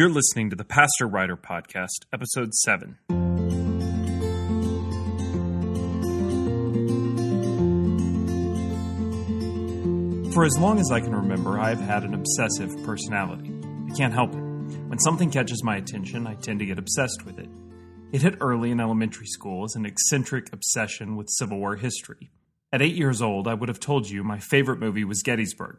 You're listening to the Pastor Writer Podcast, Episode 7. For as long as I can remember, I have had an obsessive personality. I can't help it. When something catches my attention, I tend to get obsessed with it. It hit early in elementary school as an eccentric obsession with Civil War history. At eight years old, I would have told you my favorite movie was Gettysburg.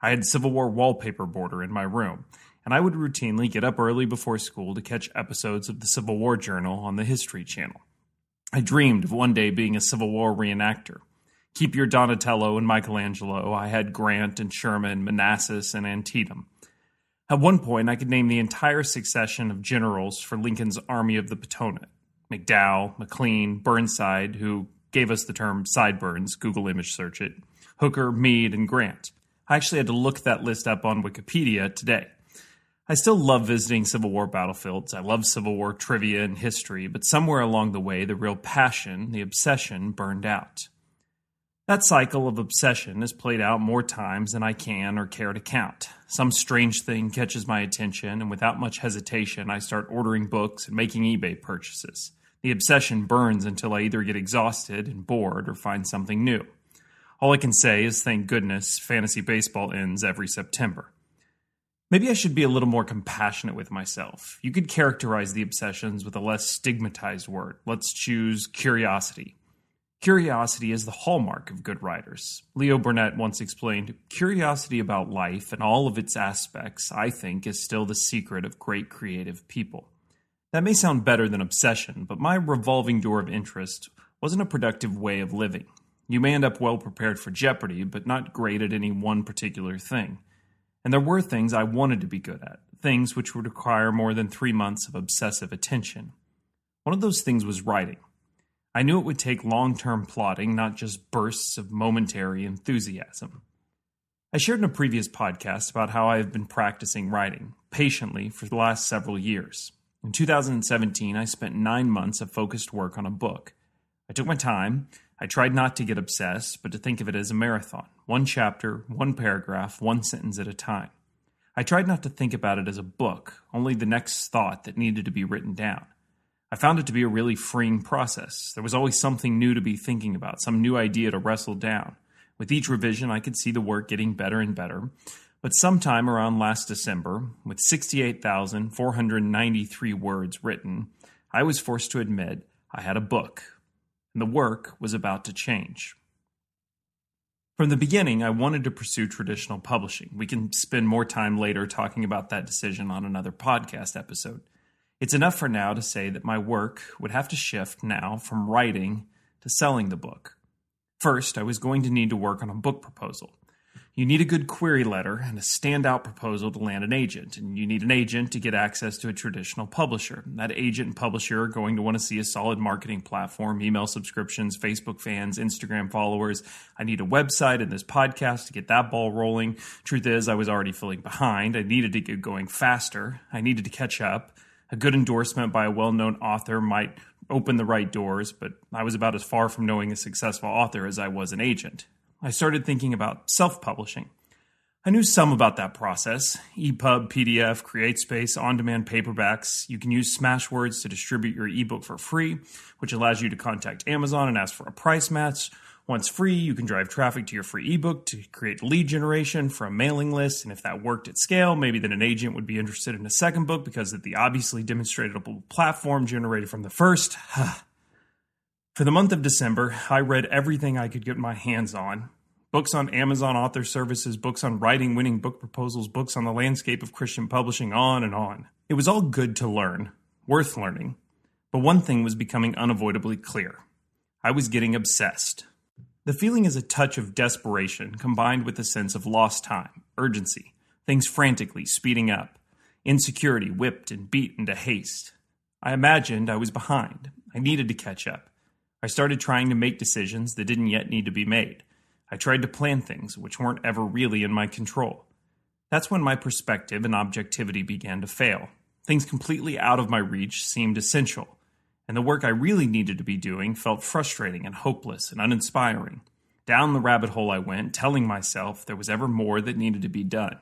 I had Civil War wallpaper border in my room, and I would routinely get up early before school to catch episodes of the Civil War Journal on the History Channel. I dreamed of one day being a Civil War reenactor. Keep your Donatello and Michelangelo. I had Grant and Sherman, Manassas, and Antietam. At one point, I could name the entire succession of generals for Lincoln's Army of the Potomac McDowell, McClellan, Burnside, who gave us the term sideburns, Google image search it, Hooker, Meade, and Grant. I actually had to look that list up on Wikipedia today. I still love visiting Civil War battlefields. I love Civil War trivia and history, but somewhere along the way, the real passion, the obsession, burned out. That cycle of obsession is played out more times than I can or care to count. Some strange thing catches my attention, and without much hesitation, I start ordering books and making eBay purchases. The obsession burns until I either get exhausted and bored or find something new. All I can say is thank goodness fantasy baseball ends every September. Maybe I should be a little more compassionate with myself. You could characterize the obsessions with a less stigmatized word. Let's choose curiosity. Curiosity is the hallmark of good writers. Leo Burnett once explained curiosity about life and all of its aspects, I think, is still the secret of great creative people. That may sound better than obsession, but my revolving door of interest wasn't a productive way of living. You may end up well prepared for jeopardy, but not great at any one particular thing. And there were things I wanted to be good at, things which would require more than three months of obsessive attention. One of those things was writing. I knew it would take long term plotting, not just bursts of momentary enthusiasm. I shared in a previous podcast about how I have been practicing writing patiently for the last several years. In 2017, I spent nine months of focused work on a book. I took my time, I tried not to get obsessed, but to think of it as a marathon one chapter, one paragraph, one sentence at a time. I tried not to think about it as a book, only the next thought that needed to be written down. I found it to be a really freeing process. There was always something new to be thinking about, some new idea to wrestle down. With each revision, I could see the work getting better and better. But sometime around last December, with 68,493 words written, I was forced to admit I had a book, and the work was about to change. From the beginning, I wanted to pursue traditional publishing. We can spend more time later talking about that decision on another podcast episode. It's enough for now to say that my work would have to shift now from writing to selling the book. First, I was going to need to work on a book proposal. You need a good query letter and a standout proposal to land an agent, and you need an agent to get access to a traditional publisher. That agent and publisher are going to want to see a solid marketing platform, email subscriptions, Facebook fans, Instagram followers. I need a website and this podcast to get that ball rolling. Truth is, I was already feeling behind. I needed to get going faster. I needed to catch up. A good endorsement by a well known author might open the right doors, but I was about as far from knowing a successful author as I was an agent. I started thinking about self publishing. I knew some about that process EPUB, PDF, CreateSpace, on demand paperbacks. You can use Smashwords to distribute your ebook for free, which allows you to contact Amazon and ask for a price match. Once free, you can drive traffic to your free ebook to create lead generation for a mailing list. And if that worked at scale, maybe then an agent would be interested in a second book because of the obviously demonstratable platform generated from the first. For the month of December, I read everything I could get my hands on books on Amazon author services, books on writing winning book proposals, books on the landscape of Christian publishing, on and on. It was all good to learn, worth learning. But one thing was becoming unavoidably clear I was getting obsessed. The feeling is a touch of desperation combined with a sense of lost time, urgency, things frantically speeding up, insecurity whipped and beat into haste. I imagined I was behind. I needed to catch up. I started trying to make decisions that didn't yet need to be made. I tried to plan things which weren't ever really in my control. That's when my perspective and objectivity began to fail. Things completely out of my reach seemed essential, and the work I really needed to be doing felt frustrating and hopeless and uninspiring. Down the rabbit hole I went, telling myself there was ever more that needed to be done.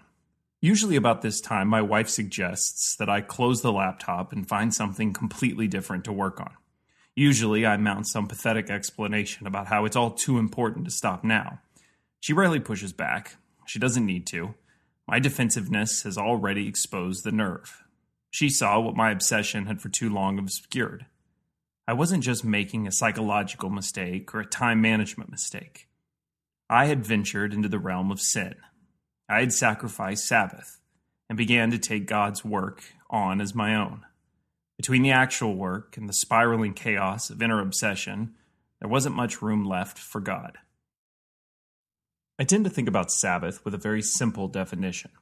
Usually, about this time, my wife suggests that I close the laptop and find something completely different to work on. Usually, I mount some pathetic explanation about how it's all too important to stop now. She rarely pushes back. She doesn't need to. My defensiveness has already exposed the nerve. She saw what my obsession had for too long obscured. I wasn't just making a psychological mistake or a time management mistake. I had ventured into the realm of sin. I had sacrificed Sabbath and began to take God's work on as my own. Between the actual work and the spiraling chaos of inner obsession, there wasn't much room left for God. I tend to think about Sabbath with a very simple definition.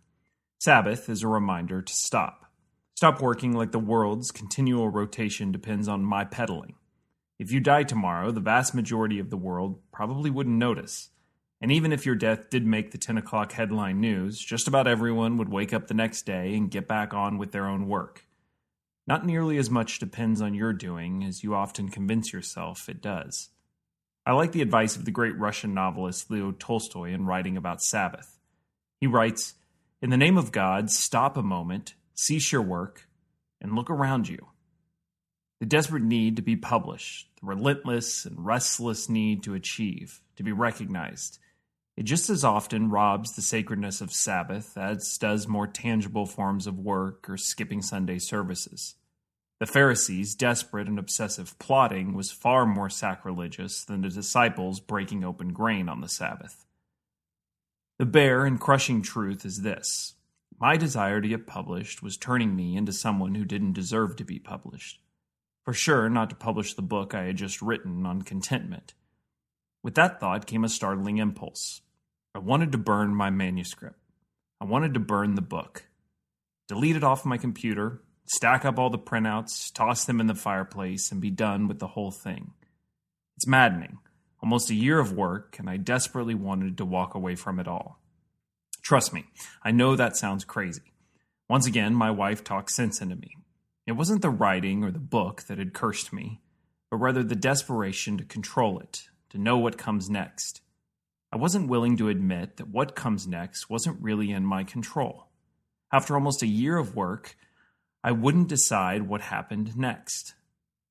Sabbath is a reminder to stop. Stop working like the world's continual rotation depends on my pedaling. If you die tomorrow, the vast majority of the world probably wouldn't notice. And even if your death did make the 10 o'clock headline news, just about everyone would wake up the next day and get back on with their own work. Not nearly as much depends on your doing as you often convince yourself it does. I like the advice of the great Russian novelist Leo Tolstoy in writing about Sabbath. He writes, In the name of God, stop a moment, cease your work, and look around you. The desperate need to be published, the relentless and restless need to achieve, to be recognized, it just as often robs the sacredness of Sabbath as does more tangible forms of work or skipping Sunday services. The Pharisees' desperate and obsessive plotting was far more sacrilegious than the disciples breaking open grain on the Sabbath. The bare and crushing truth is this my desire to get published was turning me into someone who didn't deserve to be published. For sure, not to publish the book I had just written on contentment. With that thought came a startling impulse. I wanted to burn my manuscript. I wanted to burn the book. Delete it off my computer, stack up all the printouts, toss them in the fireplace, and be done with the whole thing. It's maddening. Almost a year of work, and I desperately wanted to walk away from it all. Trust me, I know that sounds crazy. Once again, my wife talked sense into me. It wasn't the writing or the book that had cursed me, but rather the desperation to control it, to know what comes next. I wasn't willing to admit that what comes next wasn't really in my control. After almost a year of work, I wouldn't decide what happened next.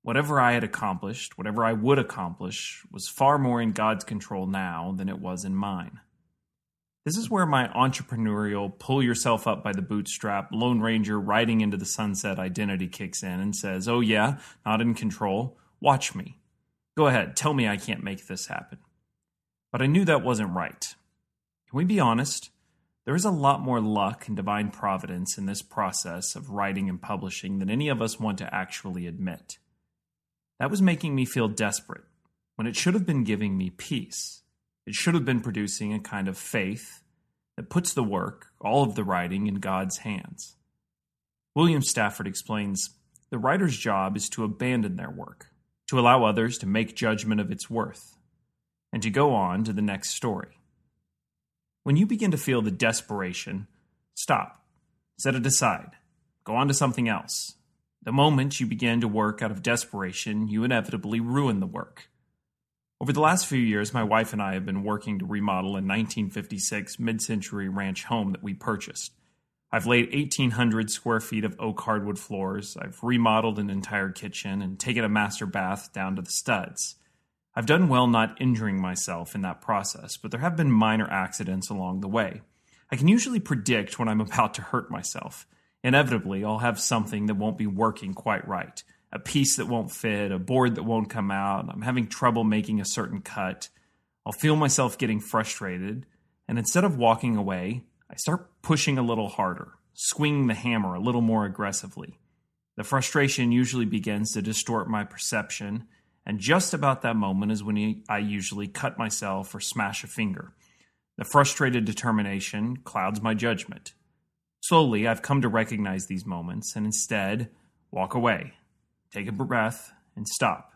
Whatever I had accomplished, whatever I would accomplish, was far more in God's control now than it was in mine. This is where my entrepreneurial, pull yourself up by the bootstrap, Lone Ranger riding into the sunset identity kicks in and says, Oh, yeah, not in control. Watch me. Go ahead, tell me I can't make this happen. But I knew that wasn't right. Can we be honest? There is a lot more luck and divine providence in this process of writing and publishing than any of us want to actually admit. That was making me feel desperate when it should have been giving me peace. It should have been producing a kind of faith that puts the work, all of the writing, in God's hands. William Stafford explains the writer's job is to abandon their work, to allow others to make judgment of its worth, and to go on to the next story. When you begin to feel the desperation, stop, set it aside, go on to something else. The moment you begin to work out of desperation, you inevitably ruin the work. Over the last few years, my wife and I have been working to remodel a 1956 mid century ranch home that we purchased. I've laid 1,800 square feet of oak hardwood floors, I've remodeled an entire kitchen, and taken a master bath down to the studs. I've done well not injuring myself in that process, but there have been minor accidents along the way. I can usually predict when I'm about to hurt myself. Inevitably, I'll have something that won't be working quite right a piece that won't fit, a board that won't come out, I'm having trouble making a certain cut. I'll feel myself getting frustrated, and instead of walking away, I start pushing a little harder, swinging the hammer a little more aggressively. The frustration usually begins to distort my perception and just about that moment is when I usually cut myself or smash a finger. The frustrated determination clouds my judgment. Slowly, I've come to recognize these moments and instead walk away, take a breath, and stop.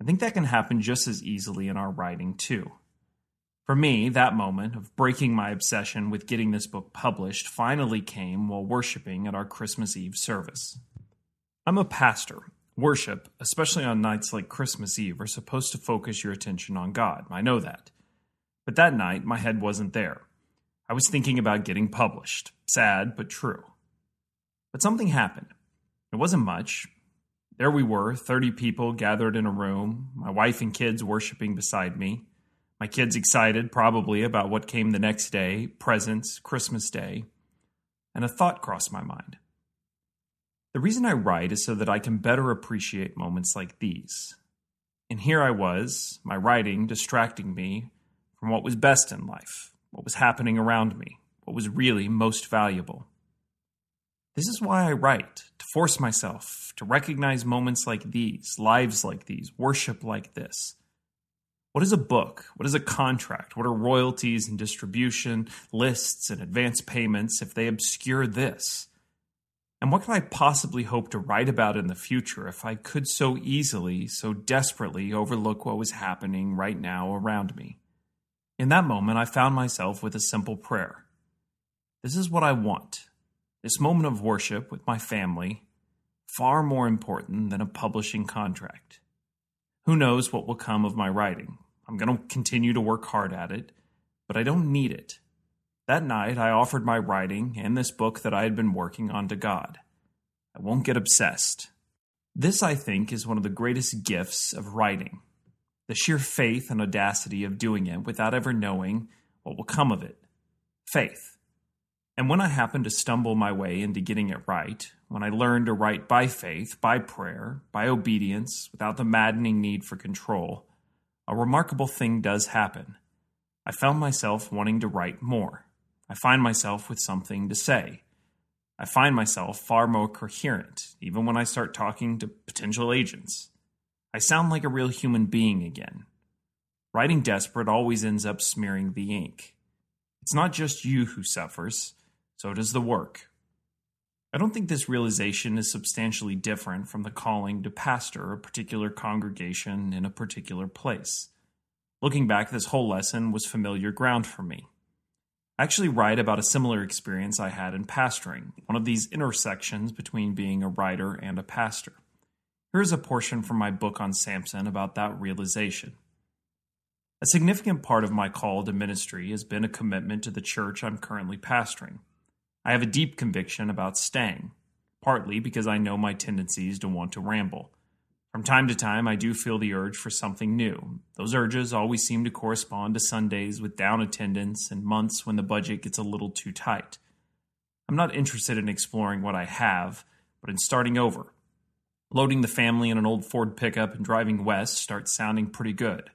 I think that can happen just as easily in our writing, too. For me, that moment of breaking my obsession with getting this book published finally came while worshiping at our Christmas Eve service. I'm a pastor, Worship, especially on nights like Christmas Eve, are supposed to focus your attention on God. I know that. But that night, my head wasn't there. I was thinking about getting published. Sad, but true. But something happened. It wasn't much. There we were, 30 people gathered in a room, my wife and kids worshiping beside me. My kids excited, probably, about what came the next day presents, Christmas Day. And a thought crossed my mind. The reason I write is so that I can better appreciate moments like these. And here I was, my writing distracting me from what was best in life, what was happening around me, what was really most valuable. This is why I write, to force myself to recognize moments like these, lives like these, worship like this. What is a book? What is a contract? What are royalties and distribution, lists and advance payments if they obscure this? And what could I possibly hope to write about in the future if I could so easily, so desperately overlook what was happening right now around me? In that moment, I found myself with a simple prayer. This is what I want. This moment of worship with my family, far more important than a publishing contract. Who knows what will come of my writing? I'm going to continue to work hard at it, but I don't need it. That night, I offered my writing and this book that I had been working on to God. I won't get obsessed. This, I think, is one of the greatest gifts of writing the sheer faith and audacity of doing it without ever knowing what will come of it. Faith. And when I happened to stumble my way into getting it right, when I learned to write by faith, by prayer, by obedience, without the maddening need for control, a remarkable thing does happen. I found myself wanting to write more. I find myself with something to say. I find myself far more coherent, even when I start talking to potential agents. I sound like a real human being again. Writing desperate always ends up smearing the ink. It's not just you who suffers, so does the work. I don't think this realization is substantially different from the calling to pastor a particular congregation in a particular place. Looking back, this whole lesson was familiar ground for me. Actually write about a similar experience I had in pastoring, one of these intersections between being a writer and a pastor. Here is a portion from my book on Samson about that realization. A significant part of my call to ministry has been a commitment to the church I'm currently pastoring. I have a deep conviction about staying, partly because I know my tendencies to want to ramble. From time to time, I do feel the urge for something new. Those urges always seem to correspond to Sundays with down attendance and months when the budget gets a little too tight. I'm not interested in exploring what I have, but in starting over. Loading the family in an old Ford pickup and driving west starts sounding pretty good.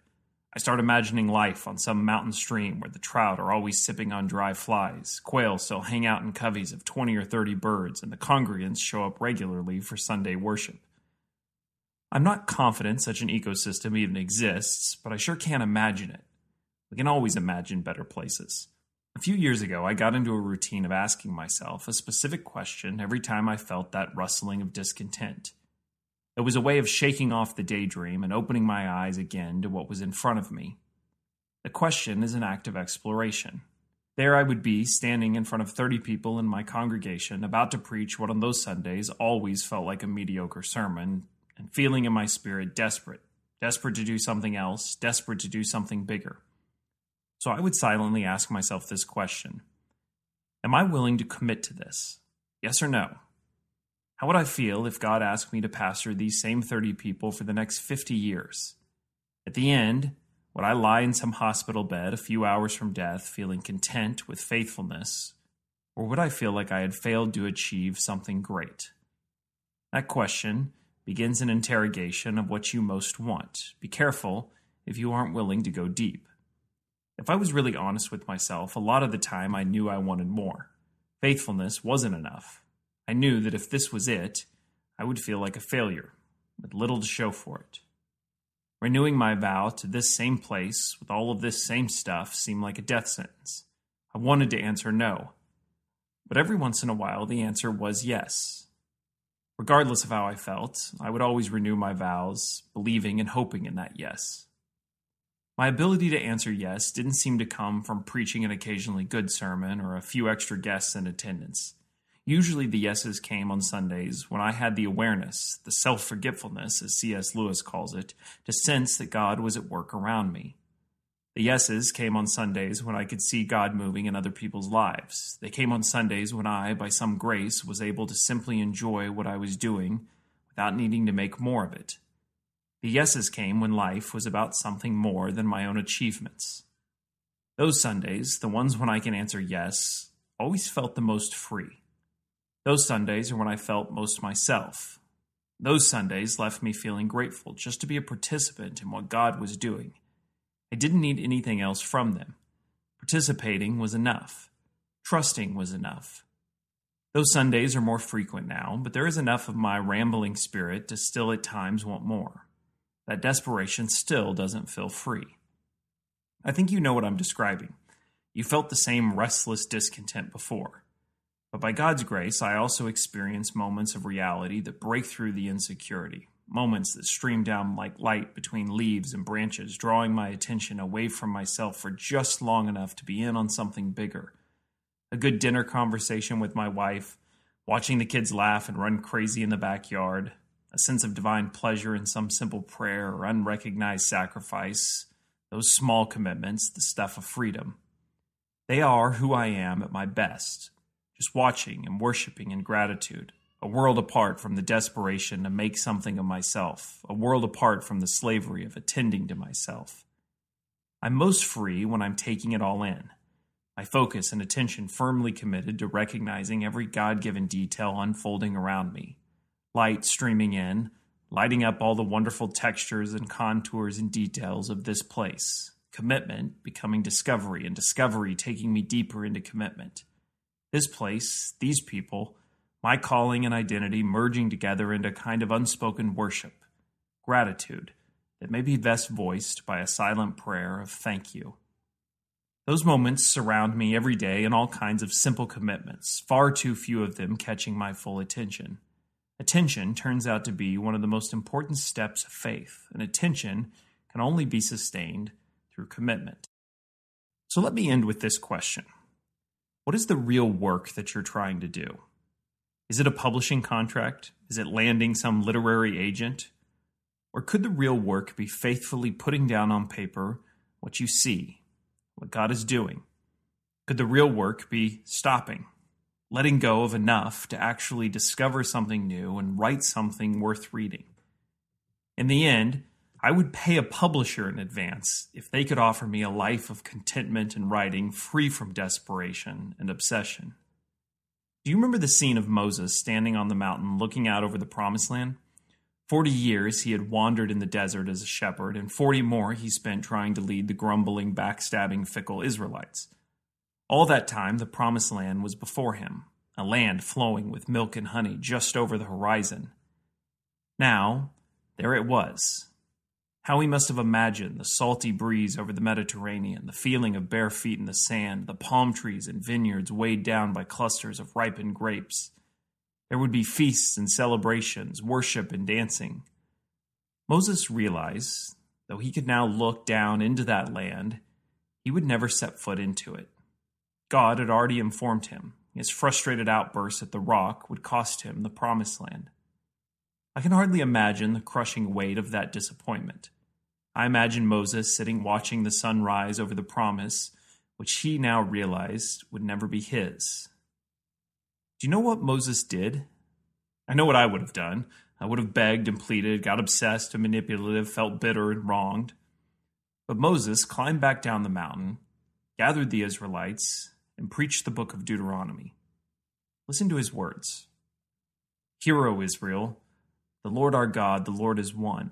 I start imagining life on some mountain stream where the trout are always sipping on dry flies, quail still hang out in coveys of 20 or 30 birds, and the congregants show up regularly for Sunday worship. I'm not confident such an ecosystem even exists, but I sure can't imagine it. We can always imagine better places. A few years ago, I got into a routine of asking myself a specific question every time I felt that rustling of discontent. It was a way of shaking off the daydream and opening my eyes again to what was in front of me. The question is an act of exploration. There I would be, standing in front of 30 people in my congregation, about to preach what on those Sundays always felt like a mediocre sermon, and feeling in my spirit desperate, desperate to do something else, desperate to do something bigger. So I would silently ask myself this question Am I willing to commit to this? Yes or no? How would I feel if God asked me to pastor these same 30 people for the next 50 years? At the end, would I lie in some hospital bed a few hours from death feeling content with faithfulness? Or would I feel like I had failed to achieve something great? That question begins an interrogation of what you most want. Be careful if you aren't willing to go deep. If I was really honest with myself, a lot of the time I knew I wanted more. Faithfulness wasn't enough. I knew that if this was it, I would feel like a failure, with little to show for it. Renewing my vow to this same place with all of this same stuff seemed like a death sentence. I wanted to answer no. But every once in a while, the answer was yes. Regardless of how I felt, I would always renew my vows, believing and hoping in that yes. My ability to answer yes didn't seem to come from preaching an occasionally good sermon or a few extra guests in attendance. Usually the yeses came on Sundays when I had the awareness, the self forgetfulness, as C.S. Lewis calls it, to sense that God was at work around me. The yeses came on Sundays when I could see God moving in other people's lives. They came on Sundays when I, by some grace, was able to simply enjoy what I was doing without needing to make more of it. The yeses came when life was about something more than my own achievements. Those Sundays, the ones when I can answer yes, always felt the most free. Those Sundays are when I felt most myself. Those Sundays left me feeling grateful just to be a participant in what God was doing. I didn't need anything else from them. Participating was enough. Trusting was enough. Those Sundays are more frequent now, but there is enough of my rambling spirit to still at times want more. That desperation still doesn't feel free. I think you know what I'm describing. You felt the same restless discontent before. But by God's grace, I also experience moments of reality that break through the insecurity, moments that stream down like light between leaves and branches, drawing my attention away from myself for just long enough to be in on something bigger. A good dinner conversation with my wife, watching the kids laugh and run crazy in the backyard, a sense of divine pleasure in some simple prayer or unrecognized sacrifice, those small commitments, the stuff of freedom. They are who I am at my best, just watching and worshiping in gratitude, a world apart from the desperation to make something of myself, a world apart from the slavery of attending to myself. I'm most free when I'm taking it all in, my focus and attention firmly committed to recognizing every God given detail unfolding around me, light streaming in, lighting up all the wonderful textures and contours and details of this place. Commitment becoming discovery, and discovery taking me deeper into commitment. This place, these people, my calling and identity merging together into a kind of unspoken worship, gratitude that may be best voiced by a silent prayer of thank you. Those moments surround me every day in all kinds of simple commitments, far too few of them catching my full attention. Attention turns out to be one of the most important steps of faith, and attention can only be sustained through commitment. So let me end with this question What is the real work that you're trying to do? Is it a publishing contract? Is it landing some literary agent? Or could the real work be faithfully putting down on paper what you see, what God is doing? Could the real work be stopping, letting go of enough to actually discover something new and write something worth reading. In the end, I would pay a publisher in advance if they could offer me a life of contentment and writing free from desperation and obsession. Do you remember the scene of Moses standing on the mountain looking out over the promised land? Forty years he had wandered in the desert as a shepherd, and forty more he spent trying to lead the grumbling, backstabbing, fickle Israelites. All that time, the promised land was before him, a land flowing with milk and honey just over the horizon. Now, there it was. How he must have imagined the salty breeze over the Mediterranean, the feeling of bare feet in the sand, the palm trees and vineyards weighed down by clusters of ripened grapes. There would be feasts and celebrations, worship and dancing. Moses realized, though he could now look down into that land, he would never set foot into it. God had already informed him his frustrated outburst at the rock would cost him the promised land. I can hardly imagine the crushing weight of that disappointment. I imagine Moses sitting watching the sun rise over the promise, which he now realized would never be his. Do you know what Moses did? I know what I would have done. I would have begged and pleaded, got obsessed and manipulative, felt bitter and wronged. But Moses climbed back down the mountain, gathered the Israelites, and preached the book of Deuteronomy. Listen to his words Hear, O Israel, the Lord our God, the Lord is one.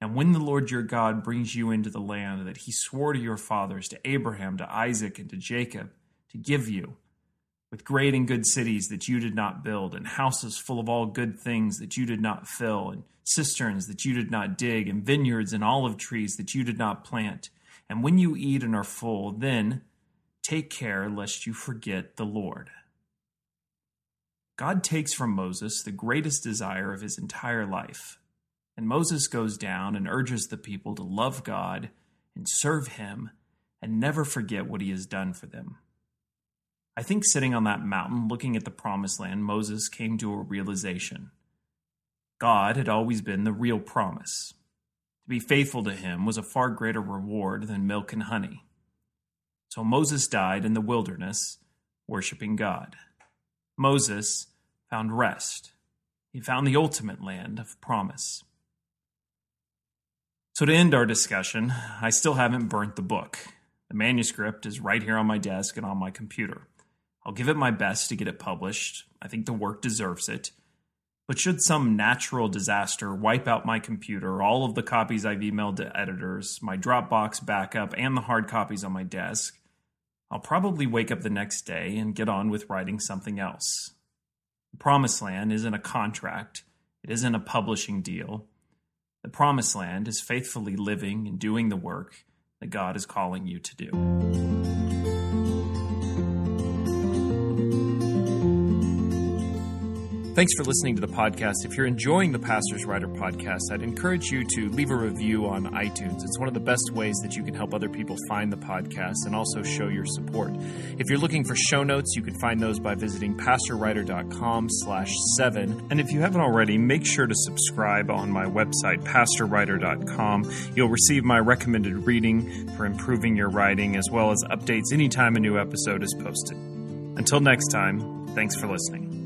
And when the Lord your God brings you into the land that he swore to your fathers, to Abraham, to Isaac, and to Jacob, to give you, with great and good cities that you did not build, and houses full of all good things that you did not fill, and cisterns that you did not dig, and vineyards and olive trees that you did not plant. And when you eat and are full, then Take care lest you forget the Lord. God takes from Moses the greatest desire of his entire life, and Moses goes down and urges the people to love God and serve him and never forget what he has done for them. I think sitting on that mountain looking at the promised land, Moses came to a realization. God had always been the real promise. To be faithful to him was a far greater reward than milk and honey. So Moses died in the wilderness, worshiping God. Moses found rest. He found the ultimate land of promise. So, to end our discussion, I still haven't burnt the book. The manuscript is right here on my desk and on my computer. I'll give it my best to get it published. I think the work deserves it. But should some natural disaster wipe out my computer, all of the copies I've emailed to editors, my Dropbox backup, and the hard copies on my desk, I'll probably wake up the next day and get on with writing something else. The Promised Land isn't a contract, it isn't a publishing deal. The Promised Land is faithfully living and doing the work that God is calling you to do. Thanks for listening to the podcast. If you're enjoying the Pastor's Writer podcast, I'd encourage you to leave a review on iTunes. It's one of the best ways that you can help other people find the podcast and also show your support. If you're looking for show notes, you can find those by visiting pastorwriter.com slash seven. And if you haven't already, make sure to subscribe on my website, pastorwriter.com. You'll receive my recommended reading for improving your writing, as well as updates anytime a new episode is posted. Until next time, thanks for listening.